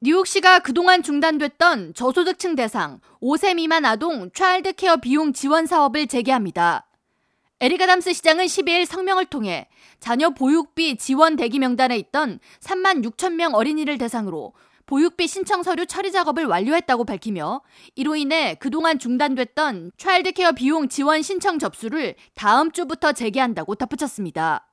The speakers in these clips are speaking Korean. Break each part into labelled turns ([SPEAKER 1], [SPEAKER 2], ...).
[SPEAKER 1] 뉴욕시가 그동안 중단됐던 저소득층 대상 5세 미만 아동 child care 비용 지원 사업을 재개합니다. 에릭 아담스 시장은 12일 성명을 통해 자녀 보육비 지원 대기 명단에 있던 3만 6천 명 어린이를 대상으로 보육비 신청 서류 처리 작업을 완료했다고 밝히며 이로 인해 그동안 중단됐던 child care 비용 지원 신청 접수를 다음 주부터 재개한다고 덧붙였습니다.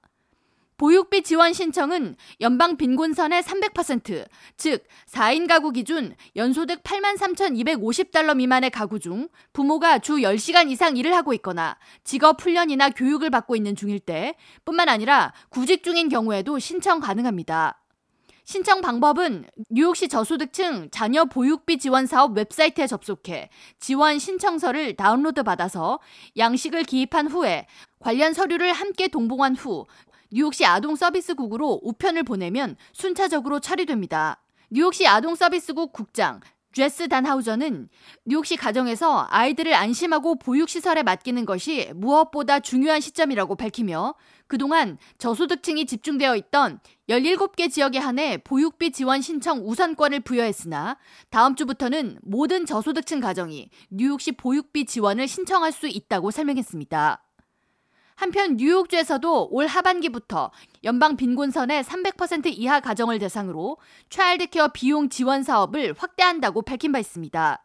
[SPEAKER 1] 보육비 지원 신청은 연방 빈곤선의 300%, 즉 4인 가구 기준 연소득 83,250달러 미만의 가구 중 부모가 주 10시간 이상 일을 하고 있거나 직업 훈련이나 교육을 받고 있는 중일 때 뿐만 아니라 구직 중인 경우에도 신청 가능합니다. 신청 방법은 뉴욕시 저소득층 자녀 보육비 지원 사업 웹사이트에 접속해 지원 신청서를 다운로드 받아서 양식을 기입한 후에 관련 서류를 함께 동봉한 후 뉴욕시 아동 서비스국으로 우편을 보내면 순차적으로 처리됩니다. 뉴욕시 아동 서비스국 국장 제스 단하우저는 뉴욕시 가정에서 아이들을 안심하고 보육시설에 맡기는 것이 무엇보다 중요한 시점이라고 밝히며 그동안 저소득층이 집중되어 있던 17개 지역에 한해 보육비 지원 신청 우선권을 부여했으나 다음 주부터는 모든 저소득층 가정이 뉴욕시 보육비 지원을 신청할 수 있다고 설명했습니다. 한편 뉴욕주에서도 올 하반기부터 연방 빈곤선의 300% 이하 가정을 대상으로 차일드케어 비용 지원 사업을 확대한다고 밝힌 바 있습니다.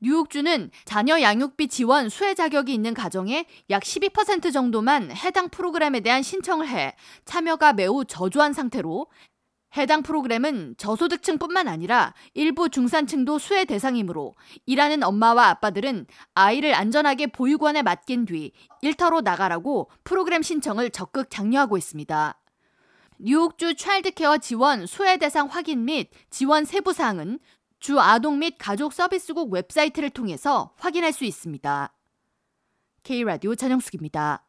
[SPEAKER 1] 뉴욕주는 자녀 양육비 지원 수혜 자격이 있는 가정의 약 12% 정도만 해당 프로그램에 대한 신청을 해 참여가 매우 저조한 상태로 해당 프로그램은 저소득층뿐만 아니라 일부 중산층도 수혜 대상이므로 일하는 엄마와 아빠들은 아이를 안전하게 보육원에 맡긴 뒤 일터로 나가라고 프로그램 신청을 적극 장려하고 있습니다. 뉴욕주 차일드케어 지원 수혜 대상 확인 및 지원 세부 사항은 주 아동 및 가족 서비스국 웹사이트를 통해서 확인할 수 있습니다. K라디오 전영숙입니다.